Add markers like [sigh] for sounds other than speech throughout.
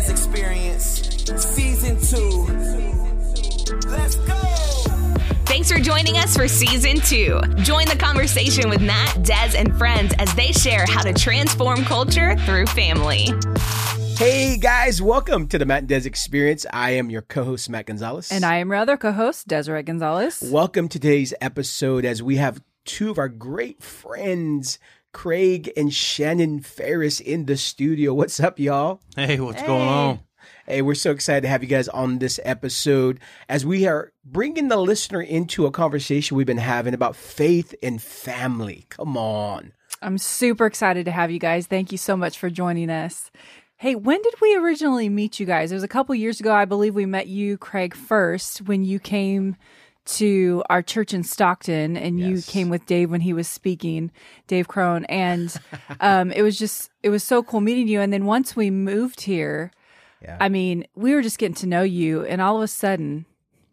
Des Experience, Season 2. Let's go! Thanks for joining us for season two. Join the conversation with Matt, Des, and friends as they share how to transform culture through family. Hey guys, welcome to the Matt and Des Experience. I am your co-host Matt Gonzalez, And I am your other co-host, Desiree Gonzalez. welcome to today's episode as we have two of our great friends, Craig and Shannon Farris, in the studio. What's up, y'all? Hey, what's going on? Hey, we're so excited to have you guys on this episode as we are bringing the listener into a conversation we've been having about faith and family. Come on. I'm super excited to have you guys. Thank you so much for joining us. Hey, when did we originally meet you guys? It was a couple years ago. I believe we met you, Craig, first when you came to our church in Stockton and you came with Dave when he was speaking, Dave Crone. And [laughs] um, it was just, it was so cool meeting you. And then once we moved here, Yeah. I mean, we were just getting to know you, and all of a sudden,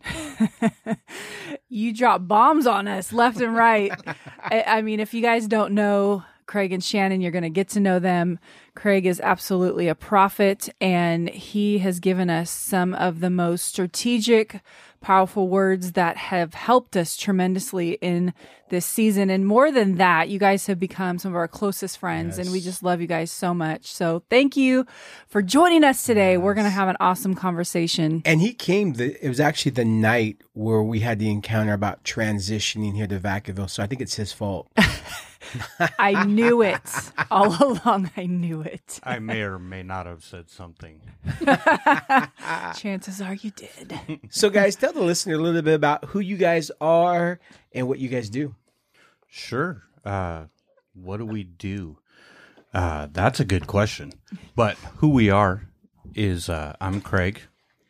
[laughs] you drop bombs on us left and right. [laughs] I, I mean, if you guys don't know Craig and Shannon, you're going to get to know them. Craig is absolutely a prophet, and he has given us some of the most strategic, powerful words that have helped us tremendously in this season. And more than that, you guys have become some of our closest friends, and we just love you guys so much. So thank you for joining us today. We're going to have an awesome conversation. And he came. The, it was actually the night where we had the encounter about transitioning here to Vacaville. So I think it's his fault. [laughs] I knew it all [laughs] along. I knew it. I may or may not have said something. [laughs] Chances are you did. so, guys, tell the listener a little bit about who you guys are and what you guys do. Sure. Uh, what do we do? Uh, that's a good question. But who we are is uh, I'm Craig.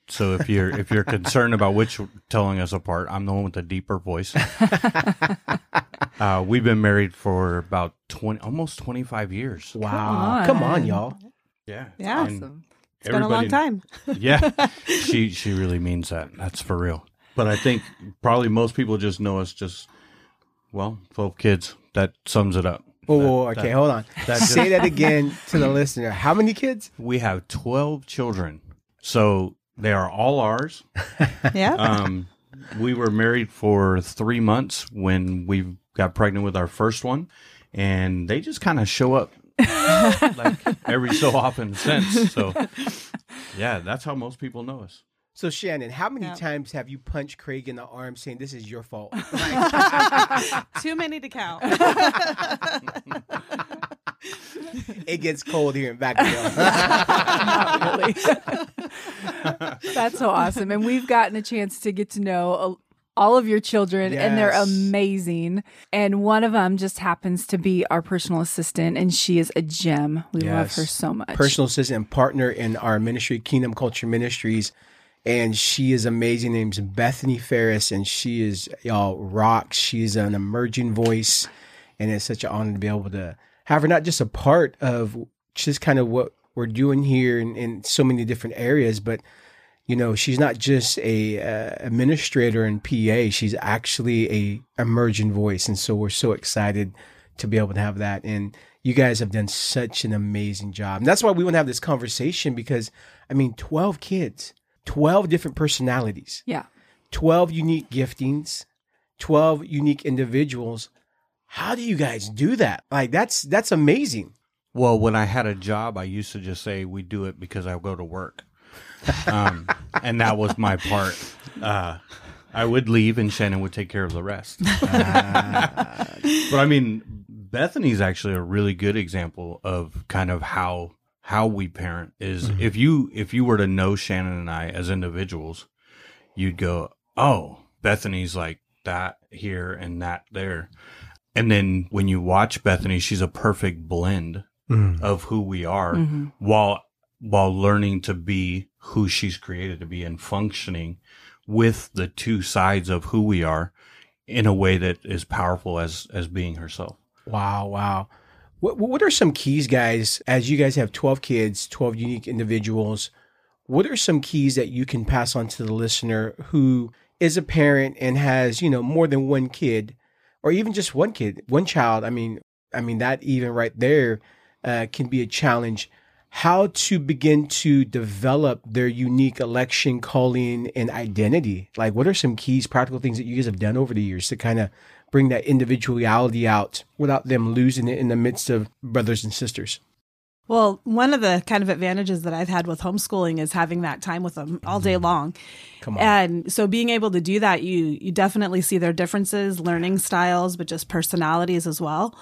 So if you're if you're concerned about which telling us apart, I'm the one with the deeper voice. [laughs] uh, we've been married for about twenty, almost twenty five years. Wow. Come on, y'all. Yeah, Yeah. And It's been a long time. [laughs] yeah, [laughs] she she really means that. That's for real. But I think probably most people just know us just well, twelve kids. That sums it up. Whoa, That- whoa, whoa, okay, that- hold on. that Say that again to the listener. How many kids? We have twelve children, so they are all ours. [laughs] Yeah. Um, we were married for three months when we got pregnant with our first one, and they just kind of show up [laughs] like every so often since. So, yeah, that's how most people know us. So, Shannon, how many Yeah. times have you punched Craig in the arm saying this is your fault? [laughs] Too many to count. it gets cold here in Vacaville. [laughs] That's so awesome. And we've gotten a chance to get to know a- all of your children, and they're amazing. And one of them just happens to be our personal assistant, and she is a gem. We love her so much. Personal assistant and partner in our ministry, Kingdom Culture Ministries. And she is amazing. Her name's Bethany Farris, and she is y'all rocks. She's an emerging voice, and it's such an honor to be able to have her not just a part of just kind of what we're doing here in, in so many different areas, but you know she's not just a uh, administrator and PA. She's actually a emerging voice, and so we're so excited to be able to have that. And you guys have done such an amazing job. And that's why we want to have this conversation because, I mean, 12 kids, 12 different personalities, Yeah. 12 unique giftings, 12 unique individuals. How do you guys do that? Like that's that's amazing. Well, when I had a job, I used to just say we do it because I go to work, um, and that was my part. Uh, I would leave, and Shannon would take care of the rest. but I mean, Bethany's actually a really good example of kind of how how we parent. Is if you if you were to know Shannon and I as individuals, you'd go, "Oh, Bethany's like that here and that there." And then when you watch Bethany, she's a perfect blend of who we are Mhm. while while learning to be who she's created to be and functioning with the two sides of who we are in a way that is powerful as as being herself. Wow, wow. What what are some keys, guys? As you guys have twelve kids, twelve unique individuals, what are some keys that you can pass on to the listener who is a parent and has you know more than one kid, or even just one kid, one child? I mean, I mean that even right there uh, can be a challenge. how to begin to develop their unique election calling and identity. Like, what are some keys, practical things that you guys have done over the years to kind of bring that individuality out without them losing it in the midst of brothers and sisters? Well, one of the kind of advantages that I've had with homeschooling is having that time with them all day long. Come on. And so being able to do that, you you definitely see their differences, learning styles, but just personalities as well.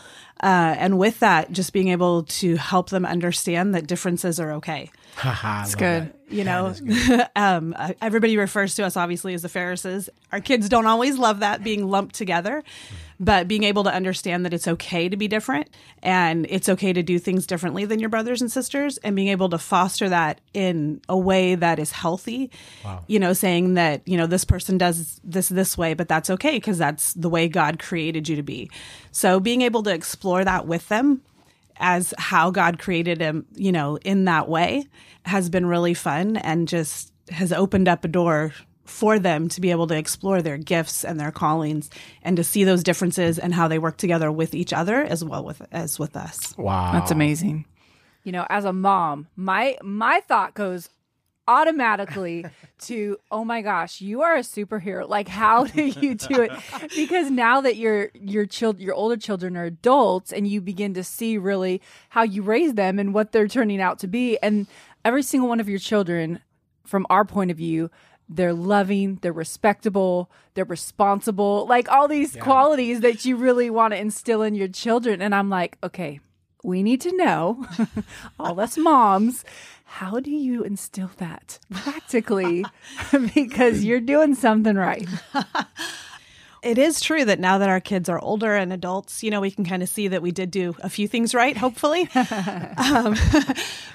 Uh, and with that, just being able to help them understand that differences are okay. [laughs] That's good. You know, [laughs] um, uh, everybody refers to us obviously as the Pharisees. Our kids don't always love that being lumped together, but being able to understand that it's okay to be different and it's okay to do things differently than your brothers and sisters, and being able to foster that in a way that is healthy. You know, saying that you know this person does this this way, but that's okay because that's the way God created you to be. So being able to explore that with them as how God created him, you know, in that way has been really fun and just has opened up a door for them to be able to explore their gifts and their callings and to see those differences and how they work together with each other as well with as with us. Wow. That's amazing. You know, as a mom, my my thought goes automatically to oh my gosh you are a superhero. Like how do you do it? Because now that your your child your older children are adults and you begin to see really how you raise them and what they're turning out to be and every single one of your children from our point of view they're loving they're respectable they're responsible like all these qualities that you really want to instill in your children. And i'm like okay we need to know, [laughs] all us moms, how do you instill that practically? [laughs] because you're doing something right. [laughs] It is true that now that our kids are older and adults, you know, we can kind of see that we did do a few things right, hopefully. [laughs] um,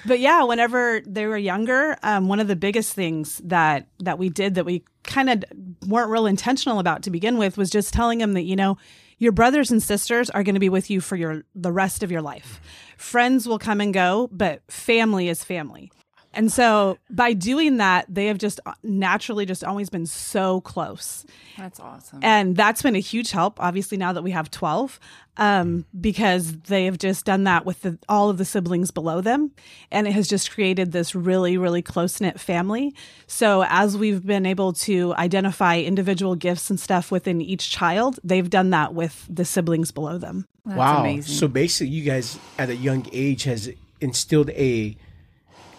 but yeah, whenever they were younger, um, one of the biggest things that that we did that we kind of weren't real intentional about to begin with was just telling them that you know your brothers and sisters are going to be with you for your the rest of your life. Friends will come and go, but family is family. And so by doing that, they have just naturally just always been so close. That's awesome. And that's been a huge help, obviously, now that we have 12, um, because they have just done that with the, all of the siblings below them. And it has just created this really, really close knit family. So as we've been able to identify individual gifts and stuff within each child, they've done that with the siblings below them. That's wow. amazing. So basically, you guys at a young age has instilled a.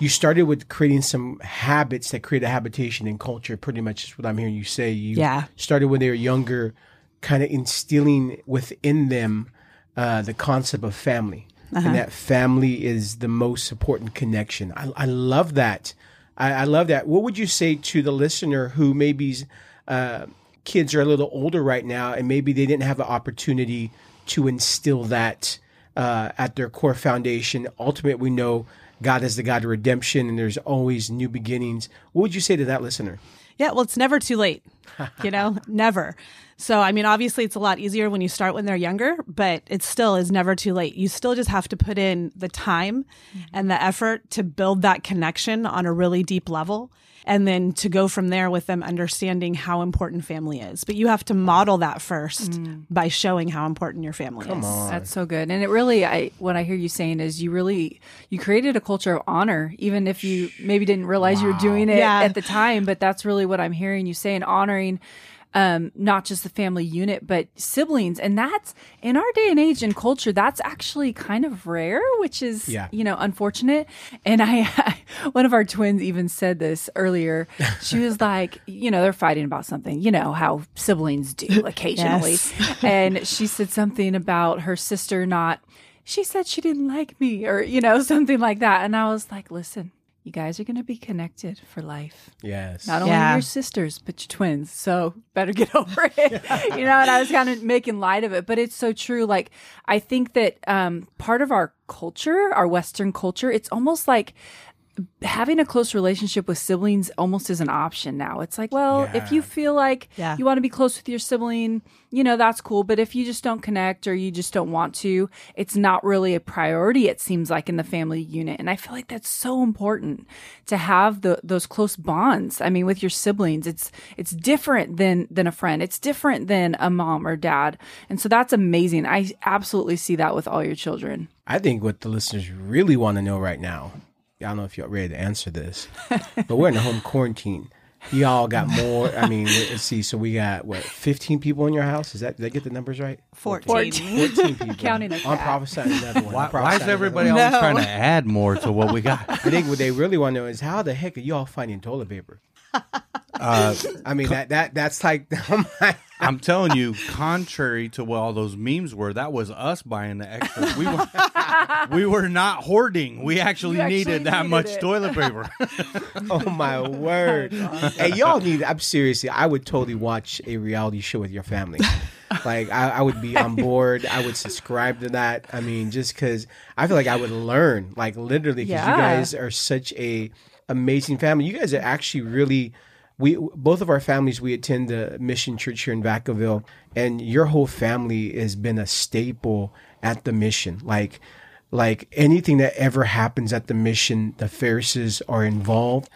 You started with creating some habits that create a habitation in culture. Pretty much is what I'm hearing you say. You Yeah. started when they were younger, kind of instilling within them uh, the concept of family, and that family is the most important connection. I, I love that. I, I love that. What would you say to the listener who maybe uh, kids are a little older right now, and maybe they didn't have the opportunity to instill that uh, at their core foundation? Ultimately, we know God is the God of redemption, and there's always new beginnings. What would you say to that listener? Yeah, well, it's never too late, [laughs] you know, never. So, I mean, obviously, it's a lot easier when you start when they're younger, but it still is never too late. You still just have to put in the time mm-hmm. and the effort to build that connection on a really deep level. And then to go from there with them understanding how important family is. But you have to model that first mm. by showing how important your family is. That's so good. And it really I what I hear you saying is you really you created a culture of honor even if you maybe didn't realize you were doing it Yeah. at the time, but that's really what I'm hearing you saying honoring um, not just the family unit, but siblings. And that's in our day and age and culture, that's actually kind of rare, which is, Yeah. you know, unfortunate. And I, [laughs] one of our twins even said this earlier. She was like, you know, they're fighting about something, you know, how siblings do [laughs] occasionally. Yes. and she said something about her sister not, she said she didn't like me or, you know, [laughs] something like that. And I was like, listen, you guys are going to be connected for life. Yes. Not only Yeah. your sisters, but your twins. So [laughs] better get over it. [laughs] you know, and I was kind of making light of it, but it's so true. Like, I think that um, part of our culture, our Western culture, it's almost like having a close relationship with siblings almost is an option now. It's like, well, if you feel like Yeah. you want to be close with your sibling, you know, that's cool. But if you just don't connect or you just don't want to, it's not really a priority, it seems like, in the family unit. And I feel like that's so important to have the those close bonds. I mean, with your siblings, it's it's different than than a friend. It's different than a mom or dad. And so that's amazing. I absolutely see that with all your children. I think what the listeners really want to know right now I don't know if y'all ready to answer this, but we're in a home [laughs] quarantine. Y'all got more. I mean, [laughs] let's see. So we got what, fifteen people in your house? Is that did I get the numbers right? 14. Fourteen people. Counting the I'm cat. prophesying another one. Why, why is everybody always No. trying to add more to what we got? [laughs] I think what they really want to know is how the heck are y'all finding toilet paper? Uh, [laughs] I mean that that that's like [laughs] I'm I'm telling you, contrary to what all those memes were, that was us buying the extra. We were [laughs] we were not hoarding. We actually, actually needed that needed much it. toilet paper. oh my word. Hey, y'all need. I'm seriously. I would totally watch a reality show with your family. Like I, I would be on board. I would subscribe to that. I mean, just because I feel like I would learn, like literally, because you guys are such a amazing family. You guys are actually really. We both of our families we attend the Mission Church here in Vacaville, and your whole family has been a staple at the mission. Like, like anything that ever happens at the mission, the Farrises are involved,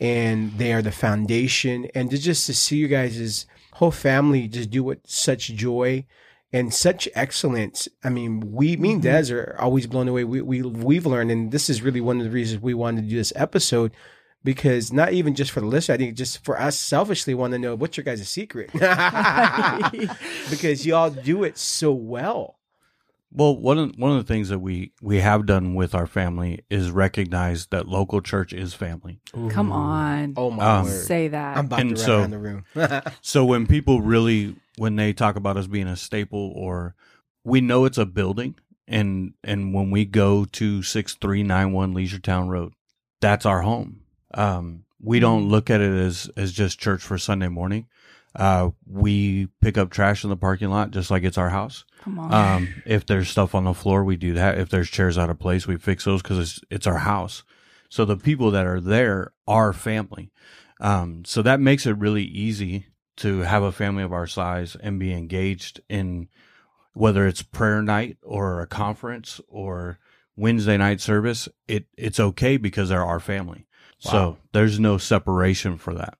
and they are the foundation. And to just to see you guys' whole family just do it such joy and such excellence. I mean, we, me and Des are always blown away. We, we, we've learned, and this is really one of the reasons we wanted to do this episode because not even just for the listener, I think just for us selfishly want to know what's your guys' secret [laughs] because y'all do it so well. Well, one of one of the things that we we have done with our family is recognize that local church is family. Come on. Oh my Um, word! Say that. I'm about And to run so- around the room. [laughs] So when people really when they talk about us being a staple or we know it's a building and and when we go to 6391 Leisure Town Road, that's our home. Um we don't look at it as as just church for Sunday morning. Uh we pick up trash in the parking lot just like it's our house. Come on. Um, if there's stuff on the floor, we do that. If there's chairs out of place, we fix those because it's it's our house. So the people that are there are family. Um, so that makes it really easy to have a family of our size and be engaged in whether it's prayer night or a conference or Wednesday night service. It it's okay because they're our family. So there's no separation for that.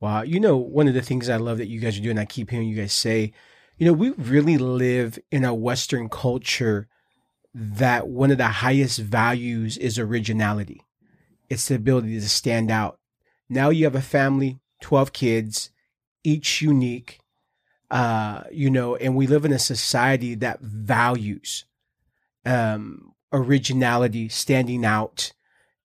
Wow. You know, one of the things I love that you guys are doing, I keep hearing you guys say, you know, we really live in a Western culture that one of the highest values is originality. It's the ability to stand out. Now you have a family, 12 kids, each unique, uh, you know, and we live in a society that values um, originality, standing out.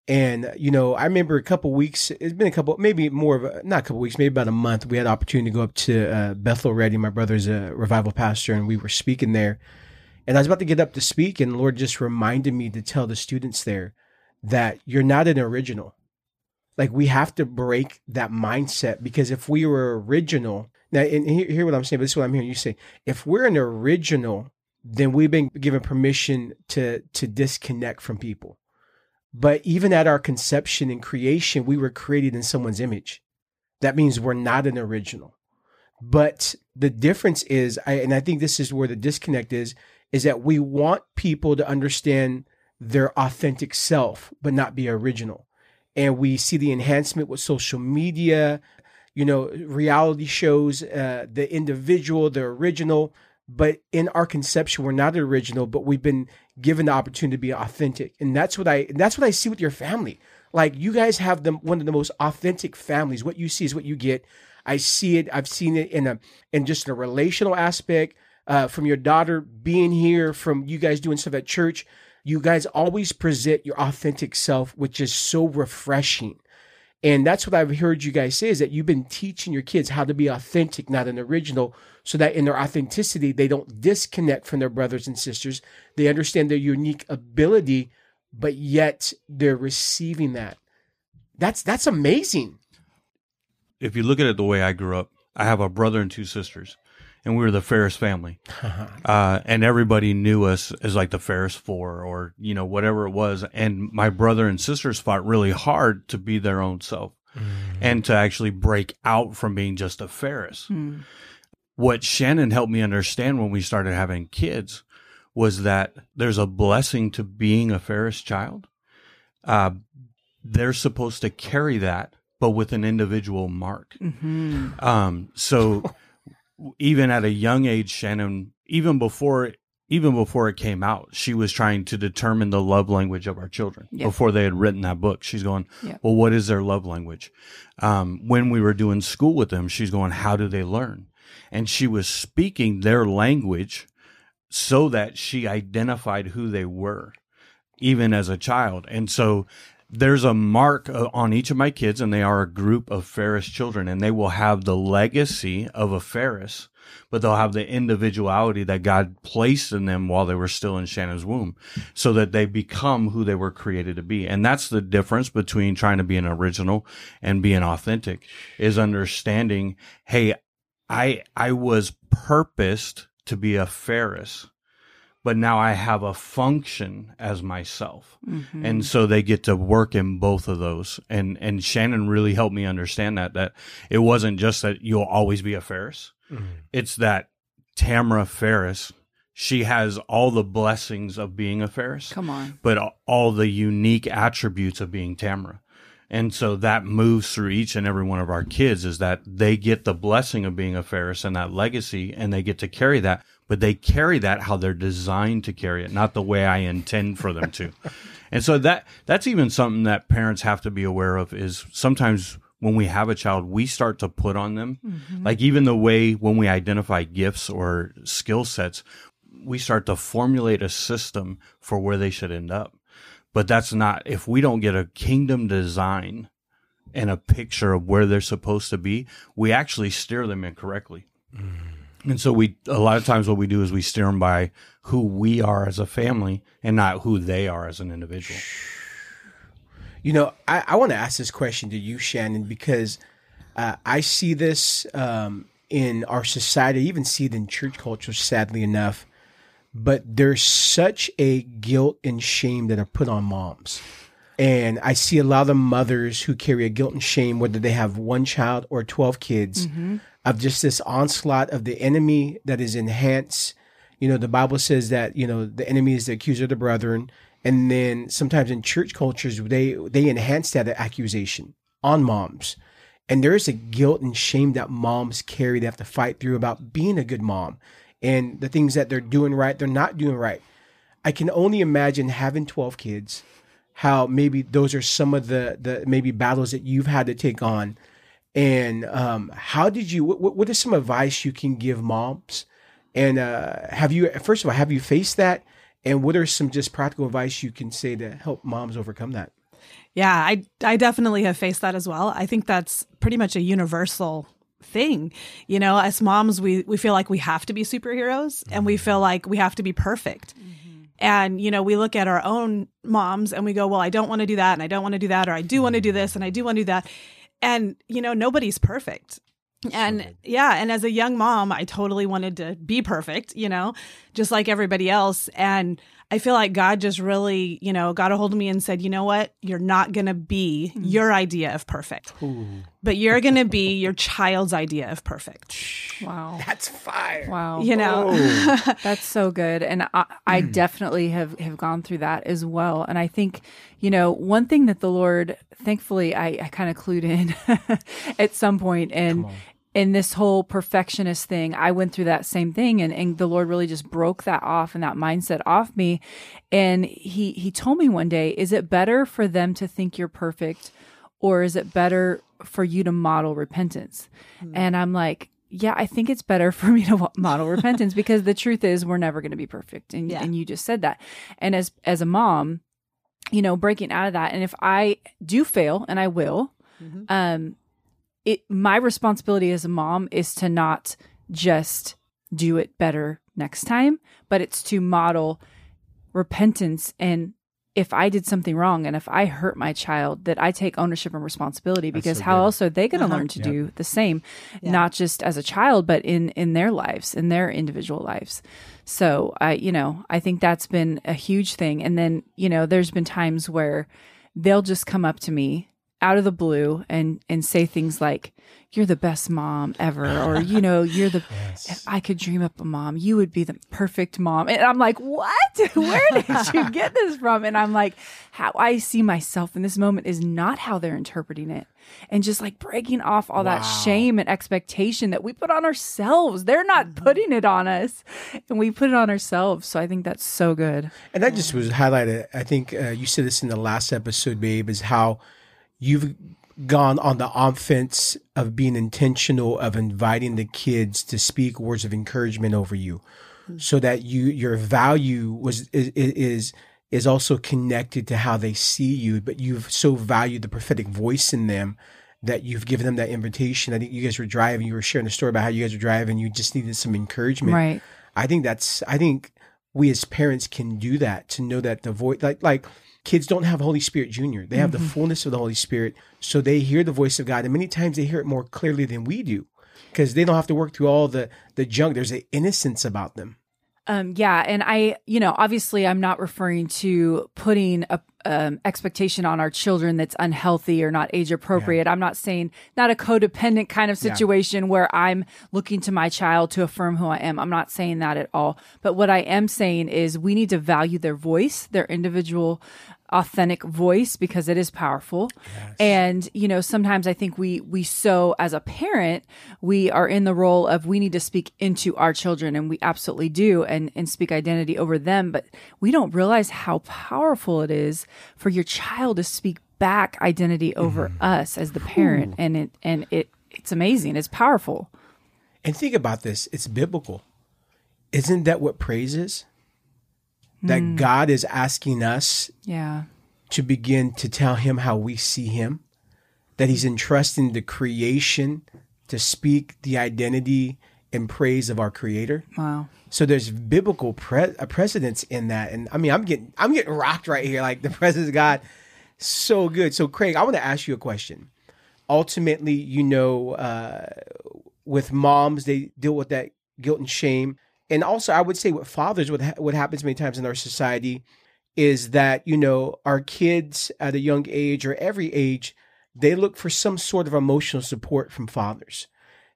And you know, I remember a couple weeks. It's been a couple, maybe more of a, not a couple weeks, maybe about a month. We had opportunity to go up to uh, Bethel Redding. My brother's a revival pastor, and we were speaking there. And I was about to get up to speak, and the Lord just reminded me to tell the students there that you're not an original. Like we have to break that mindset because if we were original, now and hear, what I'm saying, but this is what I'm hearing you say. If we're an original, then we've been given permission to to disconnect from people. But even at our conception and creation, we were created in someone's image. That means we're not an original. But the difference is, I, and I think this is where the disconnect is, is that we want people to understand their authentic self, but not be original. And we see the enhancement with social media, you know, reality shows, uh, the individual, the original. But in our conception, we're not original, but we've been given the opportunity to be authentic, and that's what I that's what I see with your family. Like you guys have the one of the most authentic families. What you see is what you get. I see it. I've seen it in a in just a relational aspect. Uh, from your daughter being here, from you guys doing stuff at church, you guys always present your authentic self, which is so refreshing. And that's what I've heard you guys say is that you've been teaching your kids how to be authentic, not an original, so that in their authenticity, they don't disconnect from their brothers and sisters. They understand their unique ability, but yet they're receiving that. That's that's amazing. If you look at it the way I grew up, I have a brother and two sisters, and we were the Farris family. [laughs] uh, and everybody knew us as like the Farris Four or you know whatever it was. And my brother and sisters fought really hard to be their own self and to actually break out from being just a Farris. What Shannon helped me understand when we started having kids was that there's a blessing to being a Farris child. Uh, they're supposed to carry that, but with an individual mark. Um, so [laughs] even at a young age, Shannon, even before even before it came out, she was trying to determine the love language of our children Yeah. before they had written that book. She's going, Yeah. well, what is their love language? Um, when we were doing school with them, she's going, how do they learn? And she was speaking their language so that she identified who they were, even as a child. And so there's a mark uh, on each of my kids, and they are a group of Farris children, and they will have the legacy of a Farris, but they'll have the individuality that God placed in them while they were still in Shannon's womb, so that they become who they were created to be. And that's the difference between trying to be an original and being authentic is understanding, hey, I I was purposed to be a Farris but now I have a function as myself. Mm-hmm. And so they get to work in both of those. And and Shannon really helped me understand that that it wasn't just that you'll always be a Farris. Mm-hmm. It's that Tamara Farris, she has all the blessings of being a Farris Come on. but all the unique attributes of being Tamara. And so that moves through each and every one of our kids is that they get the blessing of being a Farris and that legacy and they get to carry that, but they carry that how they're designed to carry it, not the way I intend for them to. [laughs] and so that that's even something that parents have to be aware of is sometimes when we have a child, we start to put on them, mm-hmm. like even the way when we identify gifts or skill sets, we start to formulate a system for where they should end up. But that's not, if we don't get a kingdom design and a picture of where they're supposed to be, we actually steer them incorrectly. Mm-hmm. And so we, a lot of times what we do is we steer them by who we are as a family and not who they are as an individual. [sighs] You know, I, I want to ask this question to you, Shannon, because uh, I see this um, in our society, I even see it in church culture, sadly enough. But there's such a guilt and shame that are put on moms. And I see a lot of mothers who carry a guilt and shame, whether they have one child or 12 kids, of just this onslaught of the enemy that is enhanced. You know, the Bible says that, you know, the enemy is the accuser of the brethren. And then sometimes in church cultures, they, they enhance that accusation on moms. And there is a guilt and shame that moms carry. They have to fight through about being a good mom and the things that they're doing right, they're not doing right. I can only imagine having 12 kids, how maybe those are some of the, the maybe battles that you've had to take on. And um, how did you, what, what is some advice you can give moms? And uh, have you, first of all, have you faced that? And what are some just practical advice you can say to help moms overcome that? Yeah, I I definitely have faced that as well. I think that's pretty much a universal thing. You know, as moms, we we feel like we have to be superheroes and we feel like we have to be perfect. And you know, we look at our own moms and we go, "Well, I don't want to do that and I don't want to do that or I do want to do this and I do want to do that." And you know, nobody's perfect. And yeah, and as a young mom, I totally wanted to be perfect, you know, just like everybody else. And I feel like God just really, you know, got a hold of me and said, you know what? You're not going to be hmm. your idea of perfect, but you're going to be your child's idea of perfect. Wow. That's fire. Wow. You know, oh. [laughs] That's so good. And I, I hmm. definitely have, have gone through that as well. And I think, you know, one thing that the Lord, thankfully, I, I kind of clued in [laughs] at some point and in this whole perfectionist thing, I went through that same thing and, and the Lord really just broke that off and that mindset off me. And he, he told me one day, is it better for them to think you're perfect or is it better for you to model repentance? And I'm like, yeah, I think it's better [laughs] for me to model [laughs] repentance because the truth is we're never going to be perfect. And, Yeah. and you just said that. And as, as a mom, you know, breaking out of that. And if I do fail and I will, um, it, my responsibility as a mom is to not just do it better next time, but it's to model repentance and if I did something wrong and if I hurt my child, that I take ownership and responsibility because so how good. else are they going uh-huh. to learn to do the same, not just as a child, but in in their lives, in their individual lives. So I, you know, I think that's been a huge thing. And then, you know, there's been times where they'll just come up to me out of the blue and and say things like you're the best mom ever or you know [laughs] you're the if i could dream up a mom you would be the perfect mom. And i'm like what? [laughs] Where did you [laughs] get this from? And i'm like how i see myself in this moment is not how they're interpreting it. And just like breaking off all that shame and expectation that we put on ourselves. They're not putting it on us. And we put it on ourselves. So i think that's so good. And that just was highlighted. I think uh, you said this in the last episode, babe, is how you've gone on the offense of being intentional of inviting the kids to speak words of encouragement over you, so that you your value was is is is also connected to how they see you. But you've so valued the prophetic voice in them that you've given them that invitation. I think you guys were driving. You were sharing a story about how you guys were driving. You just needed some encouragement. right I think that's I think we as parents can do that to know that the voice like like kids don't have Holy Spirit Junior. They have the fullness of the Holy Spirit. So they hear the voice of God and many times they hear it more clearly than we do. Because they don't have to work through all the the junk. There's an innocence about them. Um, yeah, and I, you know, obviously, I'm not referring to putting a um, expectation on our children that's unhealthy or not age appropriate. I'm not saying not a codependent kind of situation where I'm looking to my child to affirm who I am. I'm not saying that at all. But what I am saying is we need to value their voice, their individual authentic voice because it is powerful. And you know sometimes i think we we so as a parent we are in the role of we need to speak into our children and we absolutely do and and speak identity over them. But we don't realize how powerful it is for your child to speak back identity over mm-hmm. us as the parent. And it and it it's amazing. It's powerful. And think about this. It's biblical. Isn't that what praise is? That God is asking us yeah to begin to tell him how we see him, that he's entrusting the creation to speak the identity and praise of our creator. wow So there's biblical pre- a precedence in that. And I mean, I'm getting, I'm getting rocked right here. Like the [laughs] presence of God, so good. So Craig, I want to ask you a question. Ultimately, you know, uh, with moms, they deal with that guilt and shame. And also, I would say with fathers, what, ha- what happens many times in our society is that, you know, our kids at a young age or every age, they look for some sort of emotional support from fathers.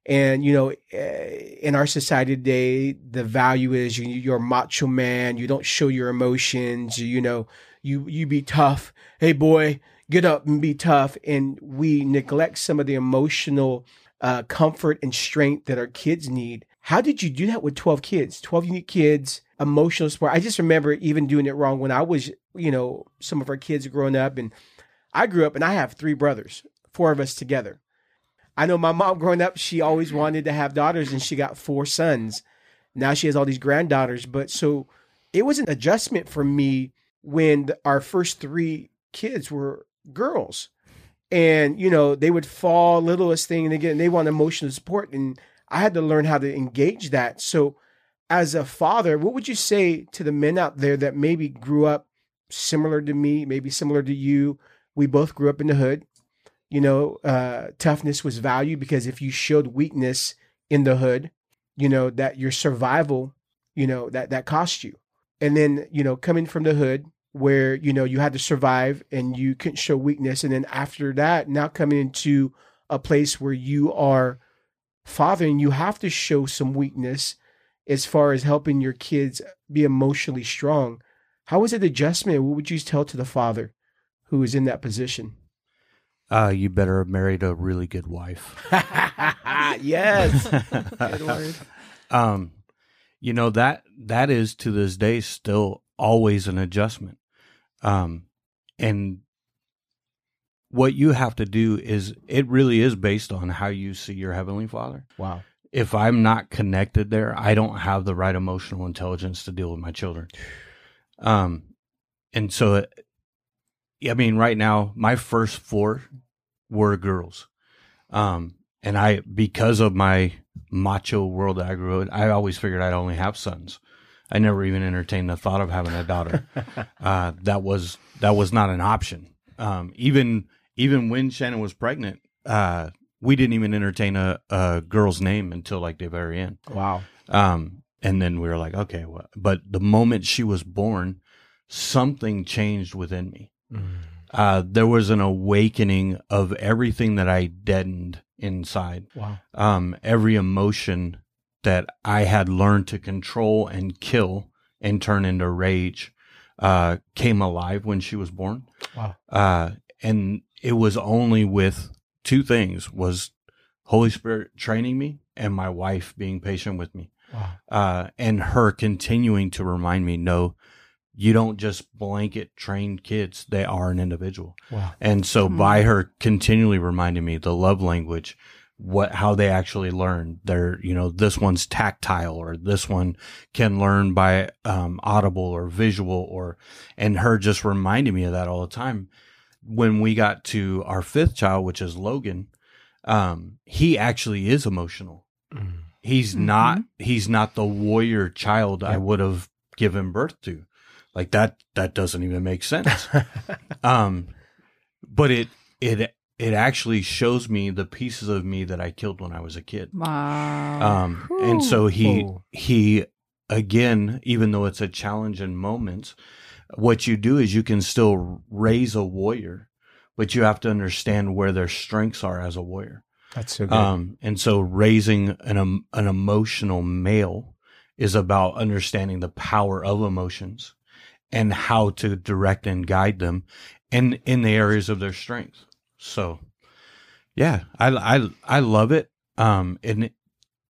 And, you know, eh, in our society today, the value is you, you're a macho man. You don't show your emotions. You know, you, you be tough. Hey, boy, get up and be tough. And we neglect some of the emotional uh, comfort and strength that our kids need. How did you do that with 12 kids, 12 unique kids, emotional support? I just remember even doing it wrong when I was, you know, some of our kids growing up. And I grew up and I have three brothers, four of us together. I know my mom growing up, she always wanted to have daughters and she got four sons. Now she has all these granddaughters. But so it was an adjustment for me when our first three kids were girls. And, you know, they would fall littlest thing and again, they want emotional support. And I had to learn how to engage that. So as a father, what would you say to the men out there that maybe grew up similar to me, maybe similar to you? We both grew up in the hood you know, uh, toughness was valued because if you showed weakness in the hood, you know, that your survival, you know, that, that cost you. And then, you know, coming from the hood where, you know, you had to survive and you couldn't show weakness. And then after that, now coming into a place where you are fathering, you have to show some weakness as far as helping your kids be emotionally strong. How was it adjustment? What would you tell to the father who is in that position? Uh, you better have married a really good wife. [laughs] yes. Good word. [laughs] um, you know that that is to this day still always an adjustment. Um, and what you have to do is it really is based on how you see your heavenly Father. Wow. If I'm not connected there, I don't have the right emotional intelligence to deal with my children. Um, and so, I mean, right now, my first four were girls. Um, and I, because of my macho world that I grew up in, I always figured I'd only have sons. I never even entertained the thought of having a daughter. [laughs] uh, that was that was not an option. Um, even even when Shannon was pregnant, uh, we didn't even entertain a, a girl's name until like the very end. Wow. Um, and then we were like, okay, well, but the moment she was born, something changed within me. uh, there was an awakening of everything that I deadened inside. Wow. Um, every emotion that I had learned to control and kill and turn into rage uh, came alive when she was born. Wow. Uh, and it was only with two things was Holy Spirit training me and my wife being patient with me. Wow. Uh, and her continuing to remind me, no, you don't just blanket train kids. They are an individual. Wow. And so by her continually reminding me the love language, what, how they actually learn, they're, you know, this one's tactile or this one can learn by, um, audible or visual or, and her just reminding me of that all the time. When we got to our fifth child, which is Logan, um, he actually is emotional. He's not, he's not the warrior child I would have given birth to. Like that, that doesn't even make sense. [laughs] um, but it, it, it actually shows me the pieces of me that I killed when I was a kid. Wow. Um, and so he, Whoa. he, again, even though it's a challenge in moments, what you do is you can still raise a warrior, but you have to understand where their strengths are as a warrior. That's so good. Um, and so raising an, um, an emotional male is about understanding the power of emotions and how to direct and guide them and in the areas of their strength. So yeah, I, I, I love it. Um, and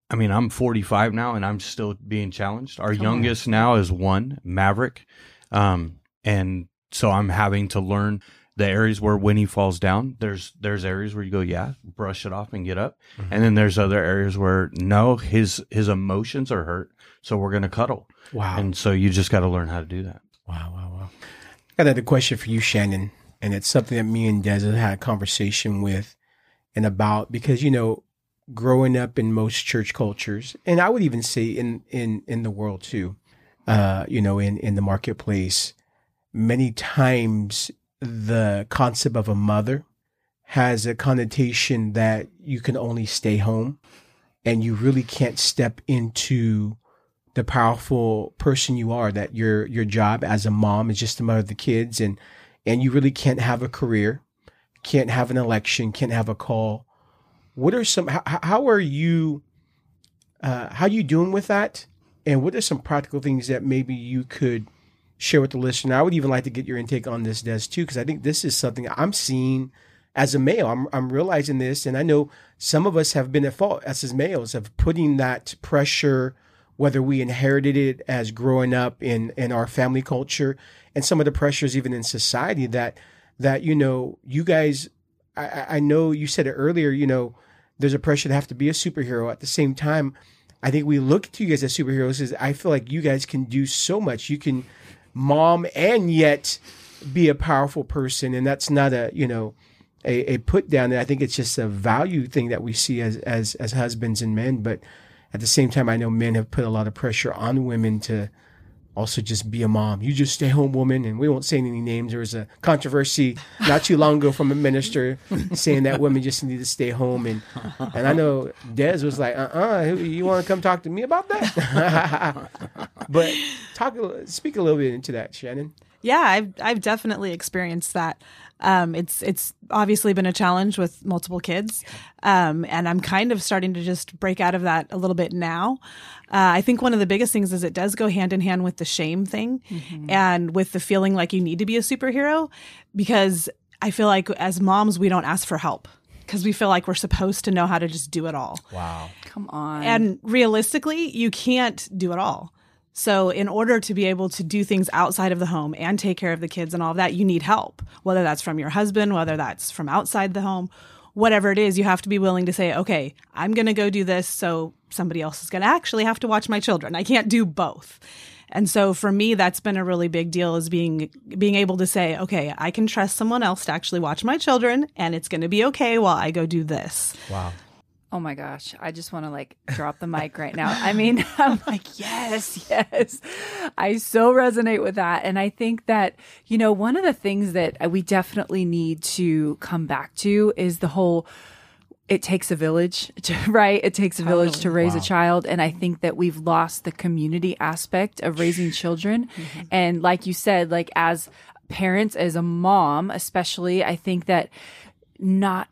I mean, I'm 45 now and I'm still being challenged. Our youngest now is one Maverick. Um, and so I'm having to learn the areas where when he falls down, there's there's areas where you go, yeah, brush it off and get up, and then there's other areas where no, his his emotions are hurt, so we're gonna cuddle, wow. and so you just got to learn how to do that. Wow, wow, wow. I got another question for you, Shannon, and it's something that me and Des have had a conversation with and about because you know, growing up in most church cultures, and I would even say in in in the world too, uh, you know, in in the marketplace, many times the concept of a mother has a connotation that you can only stay home and you really can't step into the powerful person you are that your your job as a mom is just to mother the kids and and you really can't have a career can't have an election can't have a call. What are some how, how are you uh, how you doing with that and what are some practical things that maybe you could share with the listener? I would even like to get your intake on this des too because i think this is something i'm seeing as a male. I'm, I'm realizing this and i know some of us have been at fault as as males of putting that pressure whether we inherited it as growing up in in our family culture and some of the pressures even in society that that you know you guys I- I, I know you said it earlier you know there's a pressure to have to be a superhero. At the same time I think we look to you guys as superheroes is I feel like you guys can do so much. You can mom and yet be a powerful person and that's not a you know a, a put down. And I think it's just a value thing that we see as as as husbands and men. But at the same time I know men have put a lot of pressure on women to also just be a mom. You just stay home woman and we won't say any names. There was a controversy [laughs] not too long ago from a minister saying that women just need to stay home and and I know Des was like, uh-uh, you want to come talk to me about that? [laughs] but talk speak a little bit into that, Shannon. Yeah, I've I've definitely experienced that. Um, it's it's obviously been a challenge with multiple kids, um, and I'm kind of starting to just break out of that a little bit now. Uh, I think one of the biggest things is it does go hand in hand with the shame thing, and with the feeling like you need to be a superhero, because I feel like as moms we don't ask for help because we feel like we're supposed to know how to just do it all. Wow. Come on. And realistically, you can't do it all. So, in order to be able to do things outside of the home and take care of the kids and all of that, you need help, whether that's from your husband, whether that's from outside the home, whatever it is, you have to be willing to say, okay, I'm going to go do this. So, somebody else is going to actually have to watch my children. I can't do both. And so for me, that's been a really big deal is being being able to say, okay, I can trust someone else to actually watch my children and it's going to be okay while I go do this. Wow. Oh my gosh, I just want to like drop the mic right now. I mean, [laughs] I'm like, yes, yes. I so resonate with that. And I think that, you know, one of the things that uh, we definitely need to come back to is the whole it takes a village, [laughs] to, right? It takes a village to raise a child. And I think that we've lost the community aspect of raising children. Mm-hmm. And like you said, like as parents, as a mom, especially, I think that not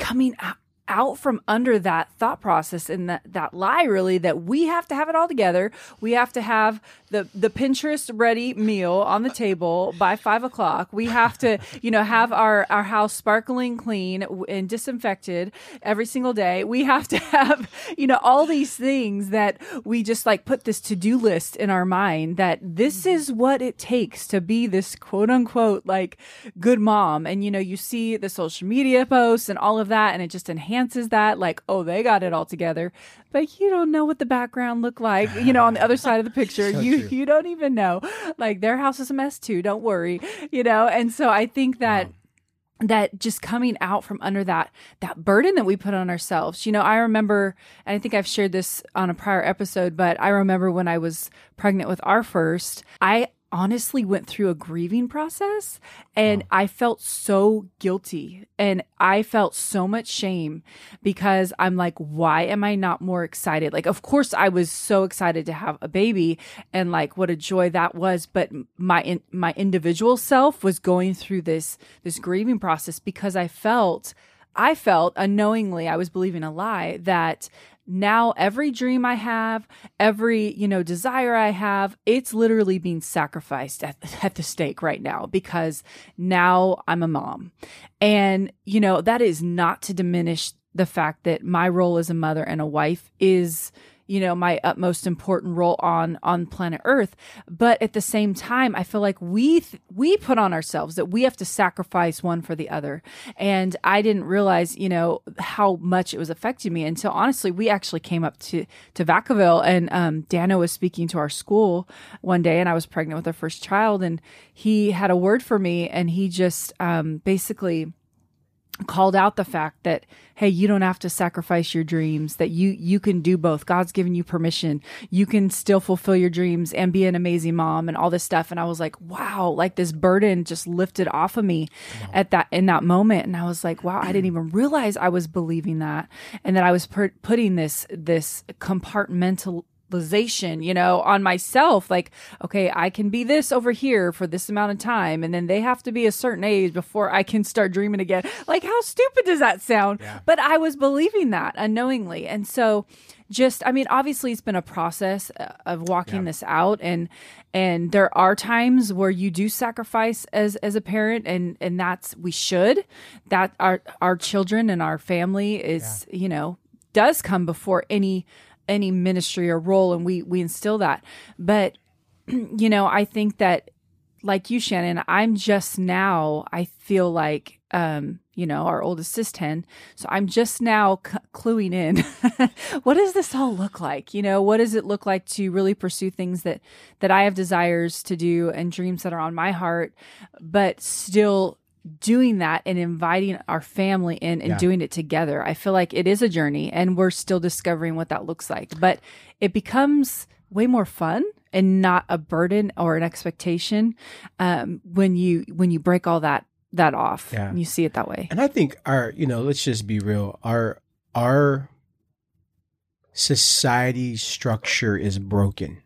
coming out out from under that thought process and that, that lie really that we have to have it all together. We have to have the the pinterest ready meal on the table by five o'clock. We have to you know have our our house sparkling clean and disinfected every single day. We have to [laughs] have you know all these things that we just like put this to-do list in our mind that this mm-hmm. is what it takes to be this quote unquote like good mom. And you know you see the social media posts and all of that and it just enhances that like oh they got it all together. But you don't know what the background looked like you know on the other side of the picture. [laughs] So you. [laughs] you don't even know. Like their house is a mess too don't worry you know? And so i think that that just coming out from under that that burden that we put on ourselves you know i remember and i think i've shared this on a prior episode but i remember when i was pregnant with our first i honestly went through a grieving process and I felt so guilty and I felt so much shame because I'm like why am I not more excited? Like of course I was so excited to have a baby and like what a joy that was but my in, my individual self was going through this this grieving process because I felt I felt unknowingly I was believing a lie that now every dream I have, every, you know, desire I have, it's literally being sacrificed at, [laughs] at the stake right now because now I'm a mom. And, you know, that is not to diminish the fact that my role as a mother and a wife is you know my utmost important role on on planet earth. But at the same time i feel like we th- we put on ourselves that we have to sacrifice one for the other. And i didn't realize you know how much it was affecting me until honestly we actually came up to to vacaville and um dano was speaking to our school one day and i was pregnant with our first child and he had a word for me and he just um basically called out the fact that hey you don't have to sacrifice your dreams that you you can do both. God's given you permission. You can still fulfill your dreams and be an amazing mom and all this stuff. And i was like wow like this burden just lifted off of me at that in that moment. And i was like wow i didn't even realize i was believing that and that i was per- putting this this compartmental realization, you know, on myself. Like, okay, I can be this over here for this amount of time, and then they have to be a certain age before I can start dreaming again. Like, how stupid does that sound? But I was believing that unknowingly. And so, just, I mean, obviously, it's been a process uh, of walking this out, and and there are times where you do sacrifice as as a parent, and and that's we should. That our our children and our family is, you know, does come before any any ministry or role and we we instill that. But [clears throat] you know i think that like you shannon i'm just now i feel like um you know our oldest is 10 so i'm just now c- cluing in. [laughs] What does this all look like? You know what does it look like to really pursue things that that i have desires to do and dreams that are on my heart but still doing that and inviting our family in and Yeah. doing it together. I feel like it is a journey and we're still discovering what that looks like. But it becomes way more fun and not a burden or an expectation um, when you when you break all that that off Yeah. and you see it that way. And I think our, you know, let's just be real. Our our society structure is broken,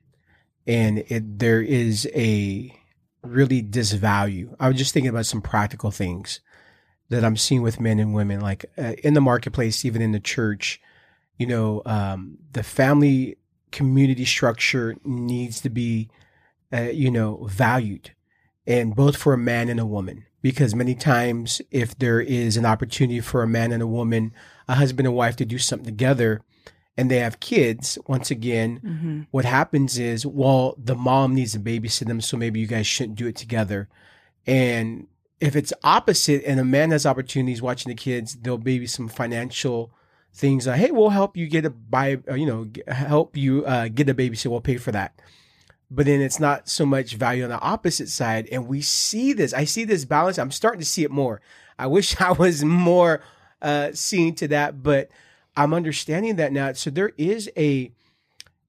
and it there is a really disvalue. I was just thinking about some practical things that I'm seeing with men and women, like uh, in the marketplace, even in the church. You know, um, the family community structure needs to be, uh, you know, valued, and both for a man and a woman. Because many times, if there is an opportunity for a man and a woman, a husband and wife to do something together, and they have kids, once again, Mm-hmm. what happens is, well, the mom needs to babysit them, so maybe you guys shouldn't do it together. And if it's opposite and a man has opportunities watching the kids, there'll be some financial things like, hey, we'll help you get a buy, uh, you know, help you uh, get a babysitter. We'll pay for that. But then it's not so much value on the opposite side. And we see this. I see this balance. I'm starting to see it more. I wish [laughs] I was more uh, seeing to that, but I'm understanding that now. So there is a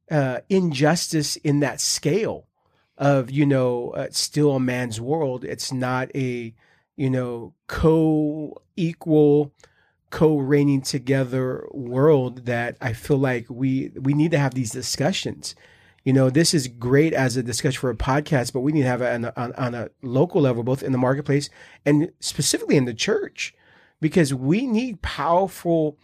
uh, injustice in that scale of you know uh, still a man's world. It's not a you know co-equal, co-reigning together world that I feel like we we need to have these discussions. You know, this is great as a discussion for a podcast, but we need to have it on on, on a local level, both in the marketplace and specifically in the church, because we need powerful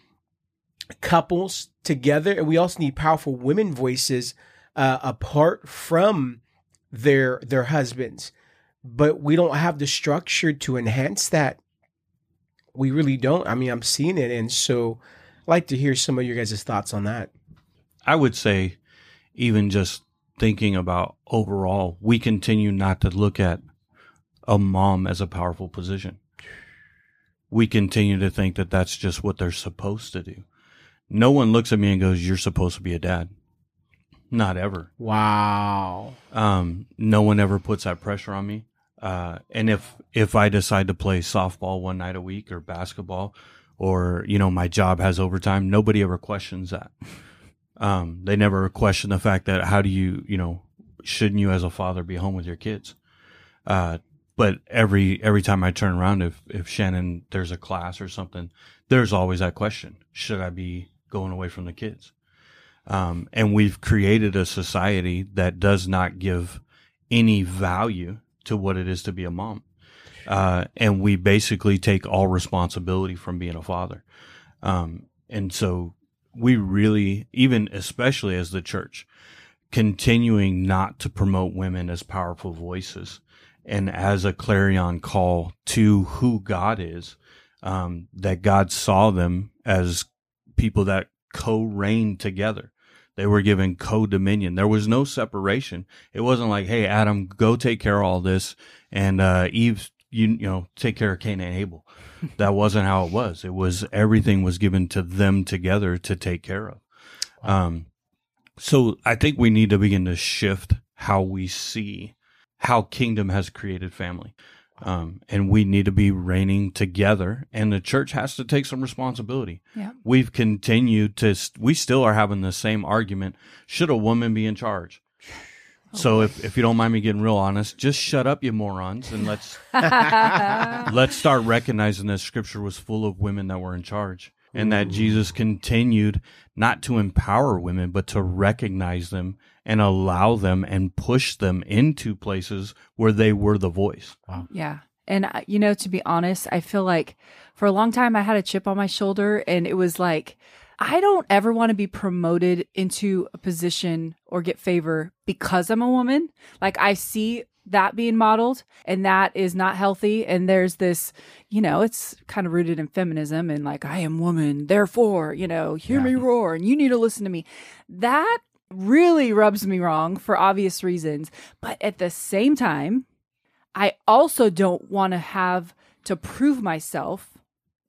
couples together, and we also need powerful women voices uh, apart from their their husbands. But we don't have the structure to enhance that. We really don't. I mean, I'm seeing it, and so I'd like to hear some of your guys' thoughts on that. I would say, even just thinking about overall, we continue not to look at a mom as a powerful position. We continue to think that that's just what they're supposed to do. No one looks at me and goes, "You're supposed to be a dad." Not ever. Wow. Um, no one ever puts that pressure on me. Uh, and if if I decide to play softball one night a week or basketball, or you know my job has overtime, nobody ever questions that. Um, they never question the fact that how do you you know shouldn't you as a father be home with your kids? Uh, but every every time I turn around, if if Shannon there's a class or something, there's always that question: Should I be going away from the kids? Um, and we've created a society that does not give any value to what it is to be a mom. Uh, and we basically take all responsibility from being a father. Um, and so we really, even especially as the church, continuing not to promote women as powerful voices and as a clarion call to who God is, um, that God saw them as people that co reigned together. They were given co-dominion. There was no separation. It wasn't like, "Hey, Adam, go take care of all this," and uh, Eve, you you know, take care of Cain and Abel. [laughs] that wasn't how it was. It was everything was given to them together to take care of. Um, so I think we need to begin to shift how we see how kingdom has created family. Um, and we need to be reigning together and the church has to take some responsibility. Yeah. We've continued to, we still are having the same argument. Should a woman be in charge? So if, if you don't mind me getting real honest, just shut up, you morons, and let's [laughs] let's start recognizing that Scripture was full of women that were in charge, and that Jesus continued not to empower women, but to recognize them and allow them and push them into places where they were the voice. Yeah. And, uh, you know, to be honest, I feel like for a long time I had a chip on my shoulder and it was like, I don't ever want to be promoted into a position or get favor because I'm a woman. Like I see that being modeled and that is not healthy. And there's this, you know, it's kind of rooted in feminism and like, I am woman, therefore, you know, hear me roar and you need to listen to me. That really rubs me wrong for obvious reasons. But at the same time, I also don't want to have to prove myself.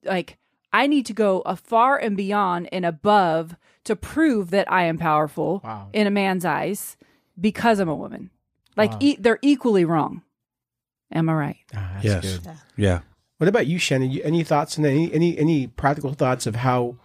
Like, I need to go afar and beyond and above to prove that I am powerful Wow. in a man's eyes because I'm a woman. Like, Wow. e- they're equally wrong. Am I right? Ah, that's Yes. good. Yeah. What about you, Shannon? You, any thoughts and? Any, any any practical thoughts of how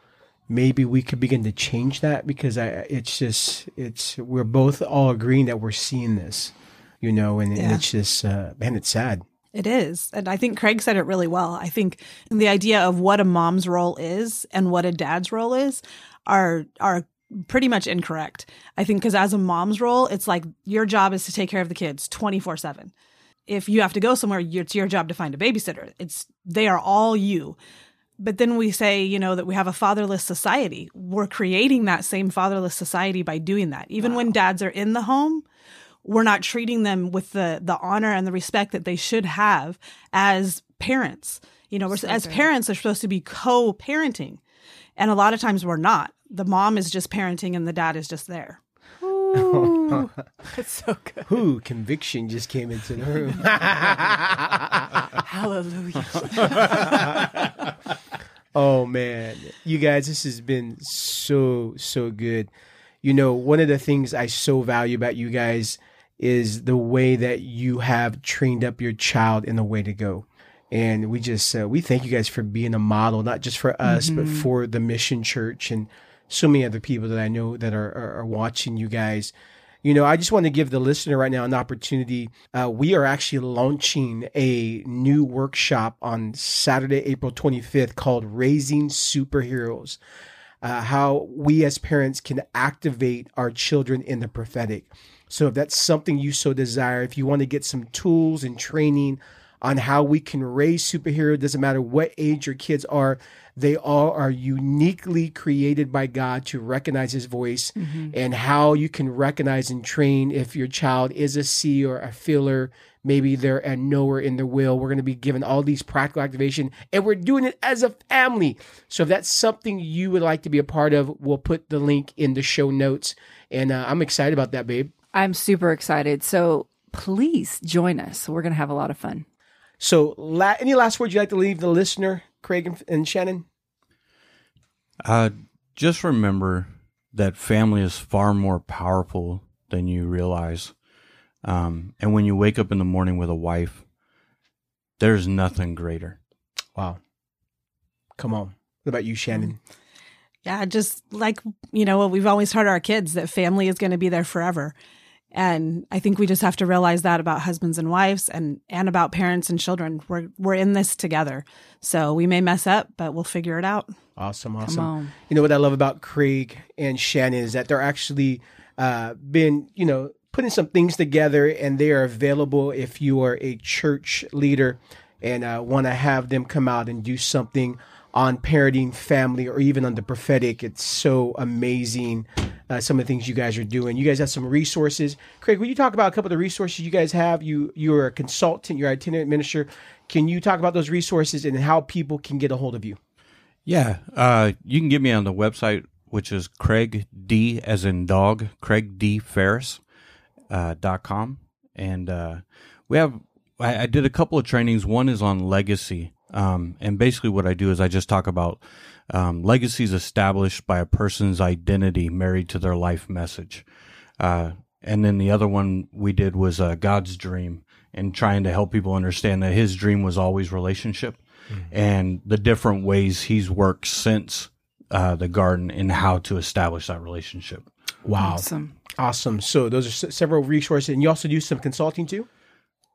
maybe we could begin to change that? Because I, it's just it's we're both all agreeing that we're seeing this, you know, and, and it's just uh, man, it's sad. It is. And I think Craig said it really well. I think the idea of what a mom's role is and what a dad's role is are are pretty much incorrect. I think because as a mom's role, it's like your job is to take care of the kids 24/7. If you have to go somewhere, it's your job to find a babysitter. It's they are all you. But then we say, you know, that we have a fatherless society. We're creating that same fatherless society by doing that. Even when dads are in the home, we're not treating them with the the honor and the respect that they should have as parents. You know, we're, as parents, they're supposed to be co-parenting, and a lot of times we're not. The mom is just parenting, and the dad is just there. Ooh, [laughs] that's so good. Who conviction just came into the room? [laughs] Hallelujah. [laughs] Oh man, you guys, this has been so so good. You know, one of the things I so value about you guys is the way that you have trained up your child in the way to go. And we just uh, we thank you guys for being a model, not just for us, but for the Mission Church and so many other people that I know that are are, are watching you guys. You know, I just want to give the listener right now an opportunity. Uh, we are actually launching a new workshop on Saturday, April 25th called Raising Superheroes. uh, how we as parents can activate our children in the prophetic. So if that's something you so desire, if you want to get some tools and training on how we can raise superheroes, doesn't matter what age your kids are, they all are uniquely created by God to recognize his voice and how you can recognize and train if your child is a see or a feeler. Maybe they're a knower in their will. We're going to be given all these practical activation and we're doing it as a family. So if that's something you would like to be a part of, we'll put the link in the show notes. And uh, I'm excited about that, babe. I'm super excited. So please join us. We're going to have a lot of fun. So, la- any last words you'd like to leave the listener, Craig and, and Shannon? Uh, just remember that family is far more powerful than you realize. Um, and when you wake up in the morning with a wife, there's nothing greater. Wow. Come on. What about you, Shannon? Yeah, just like, you know, what we've always taught our kids that family is going to be there forever. And I think we just have to realize that about husbands and wives and and about parents and children. We're we're in this together. So we may mess up, but we'll figure it out. Awesome, awesome. You know what I love about Craig and Shannon is that they're actually uh, been, you know, putting some things together, and they are available if you are a church leader and uh, want to have them come out and do something on parenting, family, or even on the prophetic. It's so amazing. Uh, some of the things you guys are doing. You guys have some resources. Craig, will you talk about a couple of the resources you guys have? You you're a consultant, you're an itinerant minister. Can you talk about those resources and how people can get a hold of you? Yeah. Uh, you can get me on the website, which is Craig D as in dog, Craig D Farris, uh, dot com. And, uh, we have, I, I did a couple of trainings. One is on legacy. Um, and basically what I do is I just talk about, um, legacies established by a person's identity married to their life message. Uh, and then the other one we did was, uh, God's dream and trying to help people understand that his dream was always relationship and the different ways he's worked since uh, the garden and how to establish that relationship. Wow. Awesome. Awesome. So those are s- several resources, and you also do some consulting too.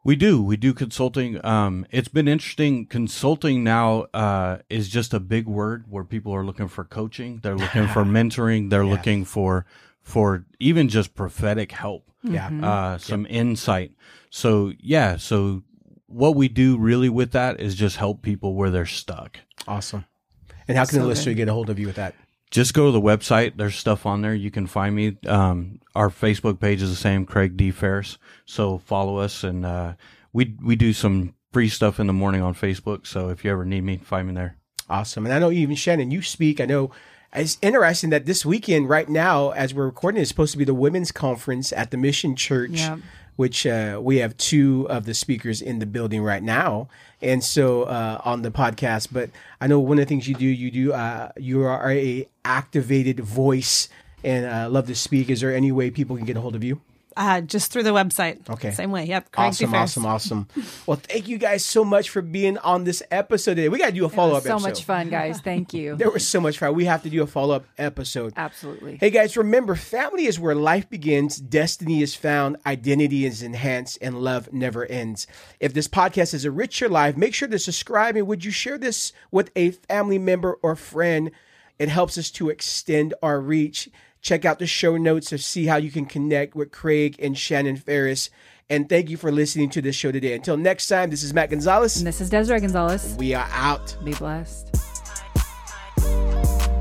We do. We do consulting. Um, it's been interesting. Consulting now uh, is just a big word where people are looking for coaching. They're looking for [laughs] mentoring. They're looking for for even just prophetic help. Yeah. uh, some insight. So yeah, so what we do really with that is just help people where they're stuck. Awesome. And how can So the listener good. get a hold of you with that? Just go to the website. There's stuff on there. You can find me. Um, our Facebook page is the same, Craig D Farris. So follow us, and uh, we we do some free stuff in the morning on Facebook. So if you ever need me, find me there. Awesome. And I know even Shannon, you speak. I know it's interesting that this weekend, right now, as we're recording, is supposed to be the women's conference at the Mission Church, Yep. Which uh, we have two of the speakers in the building right now, and so uh, on the podcast. But I know one of the things you do, you do, uh, you are a activated voice, and uh, love to speak. Is there any way people can get a hold of you? Uh, just through the website. Okay. Same way. Yep. Craig Awesome, awesome, awesome. Well, thank you guys so much for being on this episode today. We got to do a follow up so much fun, guys. [laughs] Thank you. There was so much fun. We have to do a follow up episode. Absolutely. Hey guys, remember, family is where life begins, destiny is found, identity is enhanced, and love never ends. If this podcast has enriched your life, make sure to subscribe and would you share this with a family member or friend? It helps us to extend our reach. Check out the show notes to see how you can connect with Craig and Shannon Farris. And thank you for listening to this show today. Until next time, this is Matt Gonzalez. And this is Desiree Gonzalez. We are out. Be blessed.